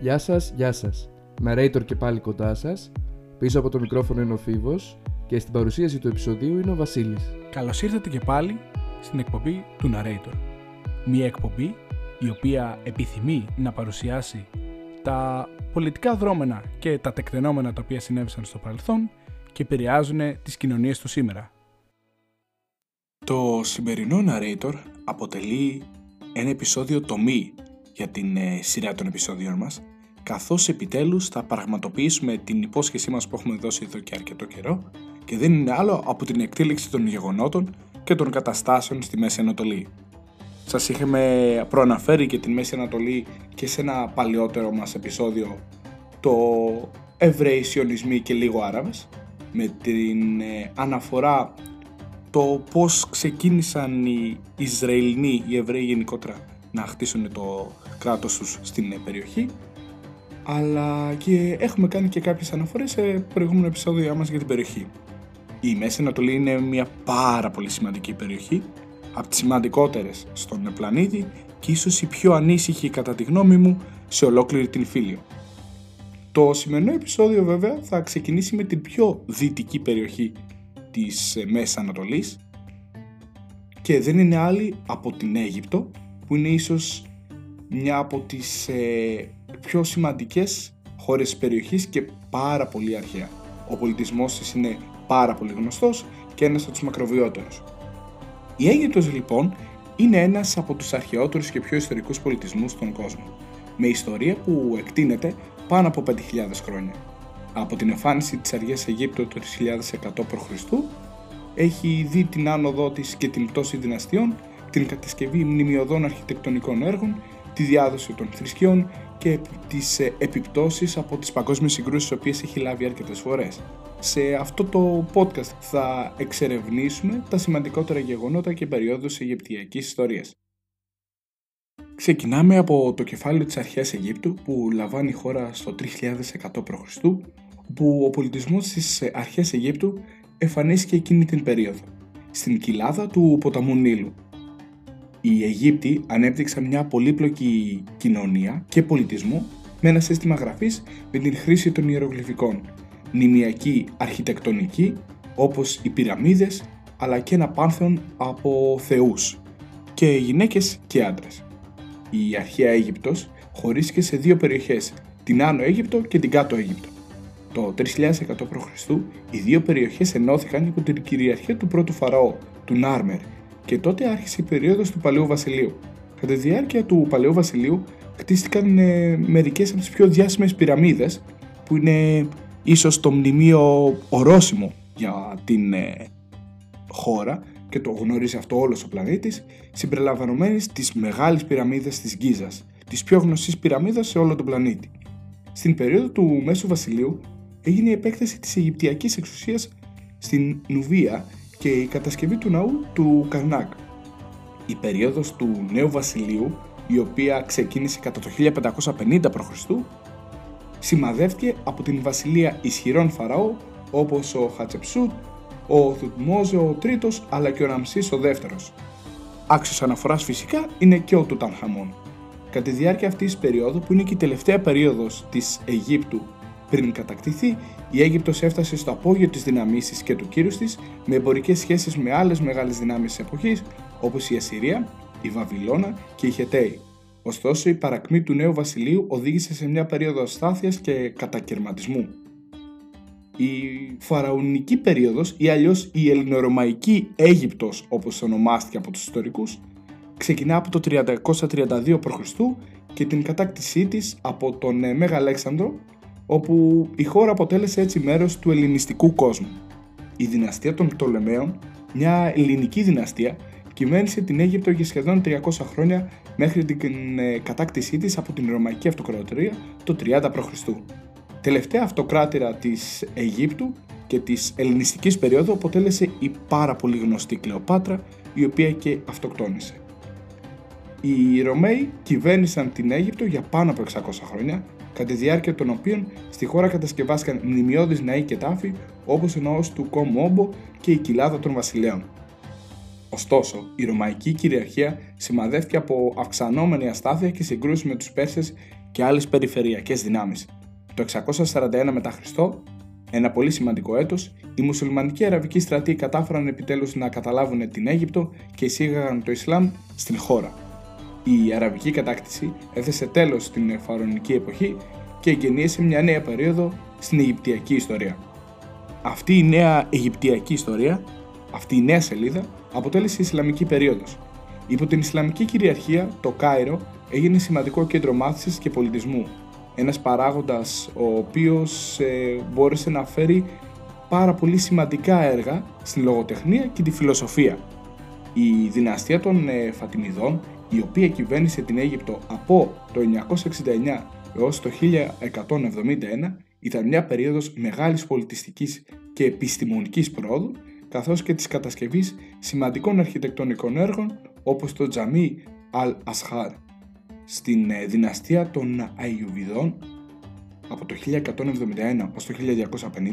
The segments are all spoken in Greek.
Γεια σας, γεια σας. Narrator και πάλι κοντά σας. Πίσω από το μικρόφωνο είναι ο Φίβος και στην παρουσίαση του επεισοδίου είναι ο Βασίλης. Καλώς ήρθατε και πάλι στην εκπομπή του Narrator. Μια εκπομπή η οποία επιθυμεί να παρουσιάσει τα πολιτικά δρόμενα και τα τεκτενόμενα τα οποία συνέβησαν στο παρελθόν και επηρεάζουν τις κοινωνίες του σήμερα. Το σημερινό narrator αποτελεί ένα επεισόδιο τομή για την ε, σειρά των επεισόδιων μας καθώς επιτέλους θα πραγματοποιήσουμε την υπόσχεσή μας που έχουμε δώσει εδώ και αρκετό καιρό και δεν είναι άλλο από την εκτέλεξη των γεγονότων και των καταστάσεων στη Μέση Ανατολή. Σας είχαμε προαναφέρει και την Μέση Ανατολή και σε ένα παλιότερο μας επεισόδιο το Εβραίοι Σιωνισμοί και λίγο Άραβες με την ε, αναφορά το πώς ξεκίνησαν οι Ισραηλινοί, οι Εβραίοι γενικότερα να χτίσουν το κράτος τους στην ε, περιοχή αλλά και έχουμε κάνει και κάποιες αναφορές σε προηγούμενο επεισόδιο μας για την περιοχή. Η Μέση Ανατολή είναι μια πάρα πολύ σημαντική περιοχή, από τις σημαντικότερες στον πλανήτη και ίσως η πιο ανήσυχη κατά τη γνώμη μου σε ολόκληρη την Φίλιο. Το σημερινό επεισόδιο βέβαια θα ξεκινήσει με την πιο δυτική περιοχή της ε, Μέσης Ανατολής και δεν είναι άλλη από την Αίγυπτο που είναι ίσως μια από τις ε, πιο σημαντικές χώρες της περιοχής και πάρα πολύ αρχαία. Ο πολιτισμός της είναι πάρα πολύ γνωστός και ένας από τους μακροβιότερους. Η Αίγυπτος λοιπόν είναι ένας από τους αρχαιότερους και πιο ιστορικούς πολιτισμούς στον κόσμο, με ιστορία που εκτείνεται πάνω από 5.000 χρόνια. Από την εμφάνιση της Αργίας Αιγύπτου το 3100 π.Χ. έχει δει την άνοδό της και την πτώση δυναστιών, την κατασκευή μνημειωδών αρχιτεκτονικών έργων, τη διάδοση των θρησκειών και τις ε, επιπτώσεις από τις παγκόσμιες συγκρούσεις τις οποίες έχει λάβει αρκετές φορές. Σε αυτό το podcast θα εξερευνήσουμε τα σημαντικότερα γεγονότα και περιόδους Αιγυπτιακής ιστορίας. Ξεκινάμε από το κεφάλαιο της αρχαίας Αιγύπτου που λαμβάνει η χώρα στο 3100 π.Χ. όπου ο πολιτισμός της αρχαίας Αιγύπτου εμφανίστηκε εκείνη την περίοδο, στην κοιλάδα του ποταμού Νείλου. Οι Αιγύπτιοι ανέπτυξαν μια πολύπλοκη κοινωνία και πολιτισμό με ένα σύστημα γραφής με την χρήση των ιερογλυφικών, νημιακή αρχιτεκτονική όπως οι πυραμίδες αλλά και ένα πάνθεον από θεούς και γυναίκες και άντρες η αρχαία Αίγυπτος χωρίστηκε σε δύο περιοχές, την Άνω Αίγυπτο και την Κάτω Αίγυπτο. Το 3100 π.Χ. οι δύο περιοχές ενώθηκαν υπό την κυριαρχία του πρώτου φαραώ, του Νάρμερ, και τότε άρχισε η περίοδος του Παλαιού Βασιλείου. Κατά τη διάρκεια του Παλαιού Βασιλείου χτίστηκαν ε, μερικές από τις πιο διάσημες πυραμίδες, που είναι ίσως το μνημείο ορόσημο για την ε, χώρα και το γνωρίζει αυτό όλος ο πλανήτης, συμπεριλαμβανομένης της μεγάλης πυραμίδας της Γκίζα, της πιο γνωστή πυραμίδας σε όλο τον πλανήτη. Στην περίοδο του Μέσου Βασιλείου έγινε η επέκταση της Αιγυπτιακής εξουσίας στην Νουβία και η κατασκευή του ναού του Καρνάκ. Η περίοδος του Νέου Βασιλείου, η οποία ξεκίνησε κατά το 1550 π.Χ., σημαδεύτηκε από την βασιλεία ισχυρών φαραώ όπως ο Χατσεψούτ, ο Θουτμόζε ο τρίτος αλλά και ο Ραμσής ο δεύτερος. Άξιος αναφοράς φυσικά είναι και ο Τουτανχαμών. Κατά τη διάρκεια αυτής της περίοδου που είναι και η τελευταία περίοδος της Αιγύπτου πριν κατακτηθεί, η Αίγυπτος έφτασε στο απόγειο της δυναμής και του κύρους της με εμπορικές σχέσεις με άλλες μεγάλες δυνάμεις της εποχής όπως η Ασσυρία, η Βαβυλώνα και η Χετέη. Ωστόσο, η παρακμή του νέου βασιλείου οδήγησε σε μια περίοδο αστάθειας και κατακαιρματισμού. Η φαραωνική περίοδος ή αλλιώς η ελληνορωμαϊκή Αίγυπτος όπως ονομάστηκε από τους ιστορικούς ξεκινά από το 332 π.Χ. και την κατάκτησή της από τον ε, Μέγα Αλέξανδρο όπου η χώρα αποτέλεσε έτσι μέρος του ελληνιστικού κόσμου. Η δυναστεία των Πτολεμαίων, μια ελληνική δυναστεία, κυβέρνησε την Αίγυπτο για σχεδόν 300 χρόνια μέχρι την ε, κατάκτησή της από την Ρωμαϊκή Αυτοκρατορία το 30 π.Χ τελευταία αυτοκράτηρα της Αιγύπτου και της ελληνιστικής περίοδου αποτέλεσε η πάρα πολύ γνωστή Κλεοπάτρα η οποία και αυτοκτόνησε. Οι Ρωμαίοι κυβέρνησαν την Αίγυπτο για πάνω από 600 χρόνια κατά τη διάρκεια των οποίων στη χώρα κατασκευάστηκαν μνημειώδεις ναοί και τάφοι όπως ο ναός του Κομόμπο και η κοιλάδα των βασιλέων. Ωστόσο, η Ρωμαϊκή κυριαρχία σημαδεύτηκε από αυξανόμενη αστάθεια και συγκρούσεις με τους Πέρσες και άλλες περιφερειακές δυνάμεις. Το 641 μετά Χριστό, ένα πολύ σημαντικό έτος, οι μουσουλμανικοί αραβικοί στρατοί κατάφεραν επιτέλους να καταλάβουν την Αίγυπτο και εισήγαγαν το Ισλάμ στην χώρα. Η αραβική κατάκτηση έθεσε τέλος στην φαρονική εποχή και εγγενίασε μια νέα περίοδο στην Αιγυπτιακή ιστορία. Αυτή η νέα Αιγυπτιακή ιστορία, αυτή η νέα σελίδα, αποτέλεσε η Ισλαμική περίοδος. Υπό την Ισλαμική κυριαρχία, το Κάιρο έγινε σημαντικό κέντρο μάθησης και πολιτισμού. Ένας παράγοντας ο οποίος ε, μπόρεσε να φέρει πάρα πολύ σημαντικά έργα στην λογοτεχνία και τη φιλοσοφία. Η δυναστεία των ε, Φατιμιδών, η οποία κυβέρνησε την Αίγυπτο από το 969 έως το 1171, ήταν μια περίοδος μεγάλης πολιτιστικής και επιστημονικής πρόοδου, καθώς και της κατασκευής σημαντικών αρχιτεκτονικών έργων όπως το τζαμί Al-Ashar. Στην ε, δυναστεία των Αϊουβιδών από το 1171 ως το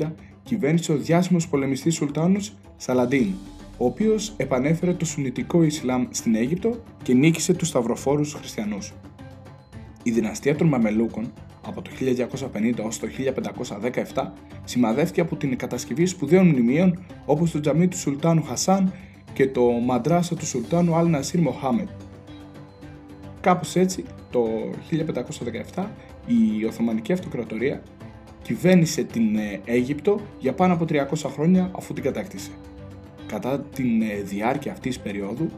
1250 κυβέρνησε ο διάσημος πολεμιστής Σουλτάνος Σαλαντίν, ο οποίος επανέφερε το Σουνιτικό Ισλάμ στην Αίγυπτο και νίκησε τους σταυροφόρους χριστιανούς. Η δυναστεία των Μαμελούκων από το 1250 ως το 1517 σημαδεύτηκε από την κατασκευή σπουδαίων μνημείων όπως το τζαμί του Σουλτάνου Χασάν και το μαντράσα του Σουλτάνου Αλ Νασίρ Μοχάμετ. Κάπως έτσι, το 1517 η Οθωμανική Αυτοκρατορία κυβέρνησε την ε, Αίγυπτο για πάνω από 300 χρόνια αφού την κατάκτησε. Κατά τη ε, διάρκεια αυτής της περίοδου,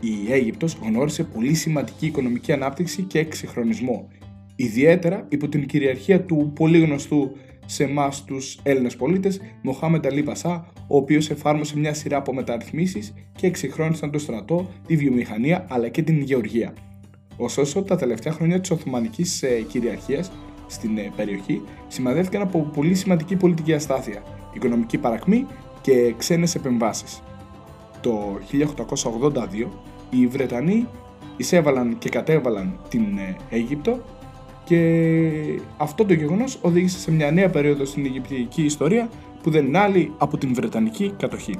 η Αίγυπτος γνώρισε πολύ σημαντική οικονομική ανάπτυξη και εξυγχρονισμό, ιδιαίτερα υπό την κυριαρχία του πολύ γνωστού σε εμάς τους Έλληνες πολίτες, Μοχάμεντα Αλή Πασά, ο οποίος εφάρμοσε μια σειρά από μεταρρυθμίσεις και εξυγχρόνισαν το στρατό, τη βιομηχανία αλλά και την γεωργία. Ωστόσο, τα τελευταία χρόνια της Οθωμανικής ε, κυριαρχίας στην ε, περιοχή σημαδεύτηκαν από πολύ σημαντική πολιτική αστάθεια, οικονομική παρακμή και ξένες επεμβάσεις. Το 1882 οι Βρετανοί εισέβαλαν και κατέβαλαν την ε, Αίγυπτο και αυτό το γεγονός οδήγησε σε μια νέα περίοδο στην Αιγυπτιακή ιστορία που δεν είναι άλλη από την Βρετανική κατοχή.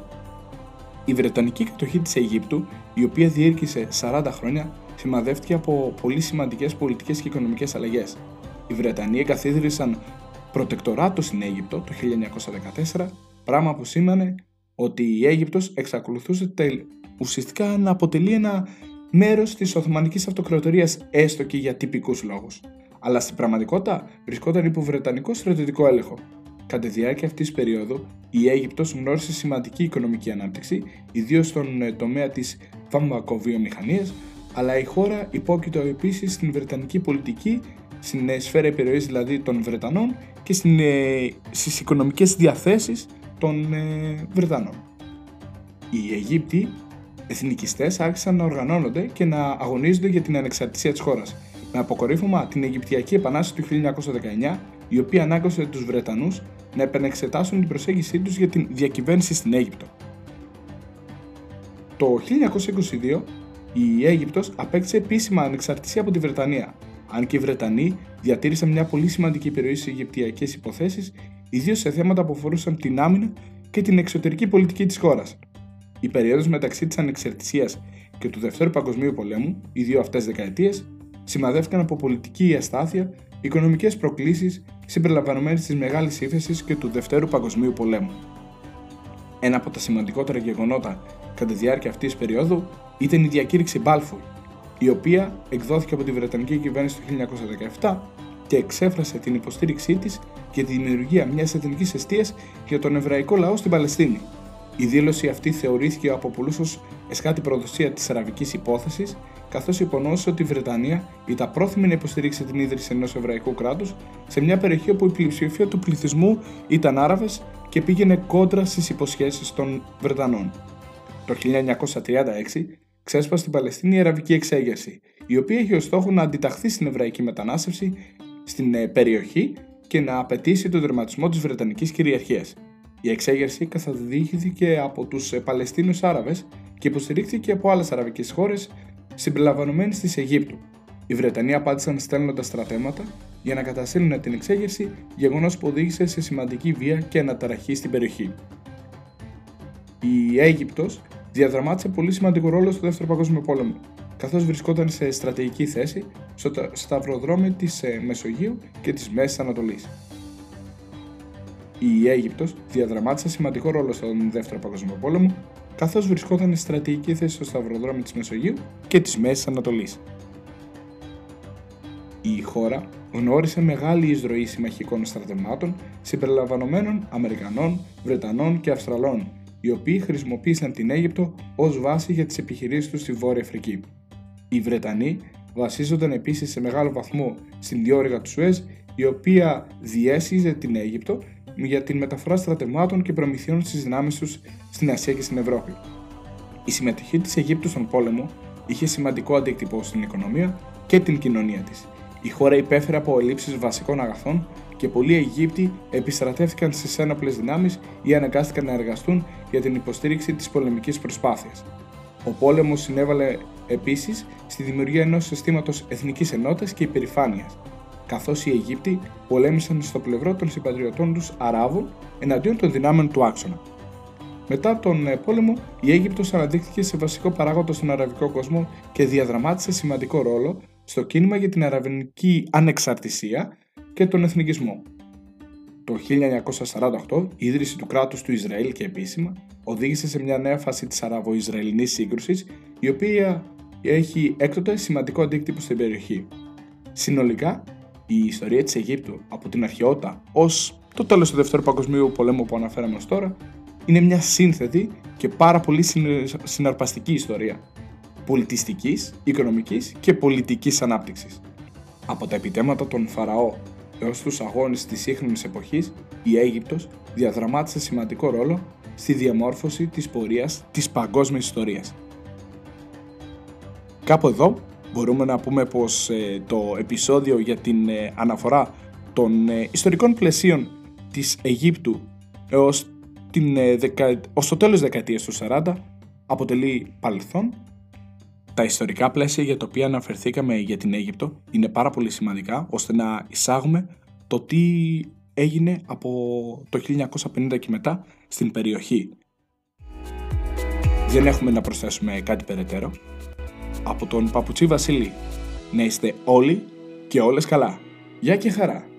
Η Βρετανική κατοχή της Αιγύπτου, η οποία διήρκησε 40 χρόνια, σημαδεύτηκε από πολύ σημαντικές πολιτικές και οικονομικές αλλαγές. Οι Βρετανοί εγκαθίδρυσαν προτεκτοράτο στην Αίγυπτο το 1914, πράγμα που σήμανε ότι η Αίγυπτος εξακολουθούσε ουσιαστικά να αποτελεί ένα μέρος της Οθωμανικής Αυτοκρατορίας έστω και για τυπικούς λόγους αλλά στην πραγματικότητα βρισκόταν υπό Βρετανικό στρατιωτικό έλεγχο. Κατά τη διάρκεια αυτής της περίοδου, η Αίγυπτος γνώρισε σημαντική οικονομική ανάπτυξη, ιδίως στον ε, τομέα της βαμβακοβιομηχανία, αλλά η χώρα υπόκειτο επίσης στην Βρετανική πολιτική, στην ε, σφαίρα επιρροής δηλαδή των Βρετανών και ε, στις οικονομικές διαθέσει των Βρετανών. Οι Αιγύπτιοι εθνικιστές άρχισαν να οργανώνονται και να αγωνίζονται για την ανεξαρτησία της χώρας με αποκορύφωμα την Αιγυπτιακή Επανάσταση του 1919, η οποία ανάγκασε τους Βρετανούς να επανεξετάσουν την προσέγγιση τους για την διακυβέρνηση στην Αίγυπτο. Το 1922 η Αίγυπτος απέκτησε επίσημα ανεξαρτησία από τη Βρετανία, αν και οι Βρετανοί διατήρησαν μια πολύ σημαντική περιοχή στις Αιγυπτιακές υποθέσεις, ιδίως σε θέματα που αφορούσαν την άμυνα και την εξωτερική πολιτική της χώρας. Η περίοδο μεταξύ της ανεξαρτησίας και του Δευτέρου Παγκοσμίου Πολέμου, οι δύο αυτές δεκαετίες, σημαδεύτηκαν από πολιτική αστάθεια, οικονομικές προκλήσεις συμπεριλαμβανομένης της μεγάλης ύφεσης και του Δευτέρου Παγκοσμίου Πολέμου. Ένα από τα σημαντικότερα γεγονότα κατά τη διάρκεια αυτής της περίοδου ήταν η διακήρυξη Balfour, η οποία εκδόθηκε από τη Βρετανική κυβέρνηση το 1917 και εξέφρασε την υποστήριξή της για τη δημιουργία μιας εθνικής αιστείας για τον εβραϊκό λαό στην Παλαιστίνη. Η δήλωση αυτή θεωρήθηκε από πολλούς ως εσχάτη προδοσία της αραβικής υπόθεσης καθώς υπονόησε ότι η Βρετανία ήταν πρόθυμη να υποστηρίξει την ίδρυση ενός εβραϊκού κράτους σε μια περιοχή όπου η πλειοψηφία του πληθυσμού ήταν Άραβες και πήγαινε κόντρα στις υποσχέσεις των Βρετανών. Το 1936 ξέσπασε στην Παλαιστίνη η Αραβική Εξέγερση, η οποία είχε ως στόχο να αντιταχθεί στην εβραϊκή μετανάστευση στην ε, περιοχή και να απαιτήσει τον τερματισμό της Βρετανικής κυριαρχίας. Η εξέγερση καθοδηγήθηκε από τους ε, Παλαιστίνους Άραβες και υποστηρίχθηκε από άλλες αραβικές χώρες συμπεριλαμβανομένη της Αιγύπτου. Οι Βρετανοί απάντησαν στέλνοντας στρατεύματα για να καταστήλουν την εξέγερση, γεγονός που οδήγησε σε σημαντική βία και αναταραχή στην περιοχή. Η Αίγυπτος διαδραμάτισε πολύ σημαντικό ρόλο στο Δεύτερο Παγκόσμιο Πόλεμο. Καθώς βρισκόταν σε στρατηγική θέση στο σταυροδρόμι της ε, Μεσογείου και της Μέσης Ανατολής. Η Αίγυπτος διαδραμάτισε σημαντικό ρόλο στον Δεύτερο Παγκόσμιο Πόλεμο, καθώς βρισκόταν σε στρατηγική θέση στο σταυροδρόμι της Μεσογείου και της Μέσης Ανατολής. Η χώρα γνώρισε μεγάλη εισρωή συμμαχικών στρατευμάτων συμπεριλαμβανομένων Αμερικανών, Βρετανών και Αυστραλών, οι οποίοι χρησιμοποίησαν την Αίγυπτο ως βάση για τις επιχειρήσεις τους στη Βόρεια Αφρική. Οι Βρετανοί βασίζονταν επίσης σε μεγάλο βαθμό στην διόρυγα του Σουέζ, η οποία διέσχιζε την Αίγυπτο για την μεταφορά στρατευμάτων και προμηθειών στις δυνάμεις τους στην Ασία και στην Ευρώπη. Η συμμετοχή της Αιγύπτου στον πόλεμο είχε σημαντικό αντίκτυπο στην οικονομία και την κοινωνία της. Η χώρα υπέφερε από ελλείψεις βασικών αγαθών και πολλοί Αιγύπτιοι επιστρατεύτηκαν στις ένοπλες δυνάμεις ή αναγκάστηκαν να εργαστούν για την υποστήριξη της πολεμικής προσπάθειας. Ο πόλεμος συνέβαλε επίσης στη δημιουργία ενός συστήματος εθνικής ενότητας και υπερηφάνειας, καθώς οι Αιγύπτιοι πολέμησαν στο πλευρό των συμπατριωτών τους Αράβων εναντίον των δυνάμεων του άξονα. Μετά τον ε, πόλεμο, η Αίγυπτος αναδείχθηκε σε βασικό παράγοντα στον αραβικό κόσμο και διαδραμάτισε σημαντικό ρόλο στο κίνημα για την αραβική ανεξαρτησία και τον εθνικισμό. Το 1948 η ίδρυση του κράτους του Ισραήλ και επίσημα οδήγησε σε μια νέα φάση της Αραβο-Ισραηλινής σύγκρουσης η οποία έχει έκτοτε σημαντικό αντίκτυπο στην περιοχή. Συνολικά, η ιστορία της Αιγύπτου από την αρχαιότητα ως το τέλος του Δεύτερου Παγκοσμίου Πολέμου που αναφέραμε ως τώρα είναι μια σύνθετη και πάρα πολύ συναρπαστική ιστορία πολιτιστικής, οικονομικής και πολιτικής ανάπτυξης. Από τα επιτέματα των Φαραώ έως τους αγώνες της σύγχρονης εποχής, η Αίγυπτος διαδραμάτισε σημαντικό ρόλο στη διαμόρφωση της πορείας της παγκόσμιας ιστορίας. Κάπου εδώ μπορούμε να πούμε πως ε, το επεισόδιο για την ε, αναφορά των ε, ιστορικών πλαισίων της Αιγύπτου έως, την, δεκα... ως το τέλος δεκαετίας του 40 αποτελεί παρελθόν τα ιστορικά πλαίσια για τα οποία αναφερθήκαμε για την Αίγυπτο είναι πάρα πολύ σημαντικά ώστε να εισάγουμε το τι έγινε από το 1950 και μετά στην περιοχή. Δεν έχουμε να προσθέσουμε κάτι περαιτέρω. Από τον Παπουτσί Βασίλη, να είστε όλοι και όλες καλά. Γεια και χαρά!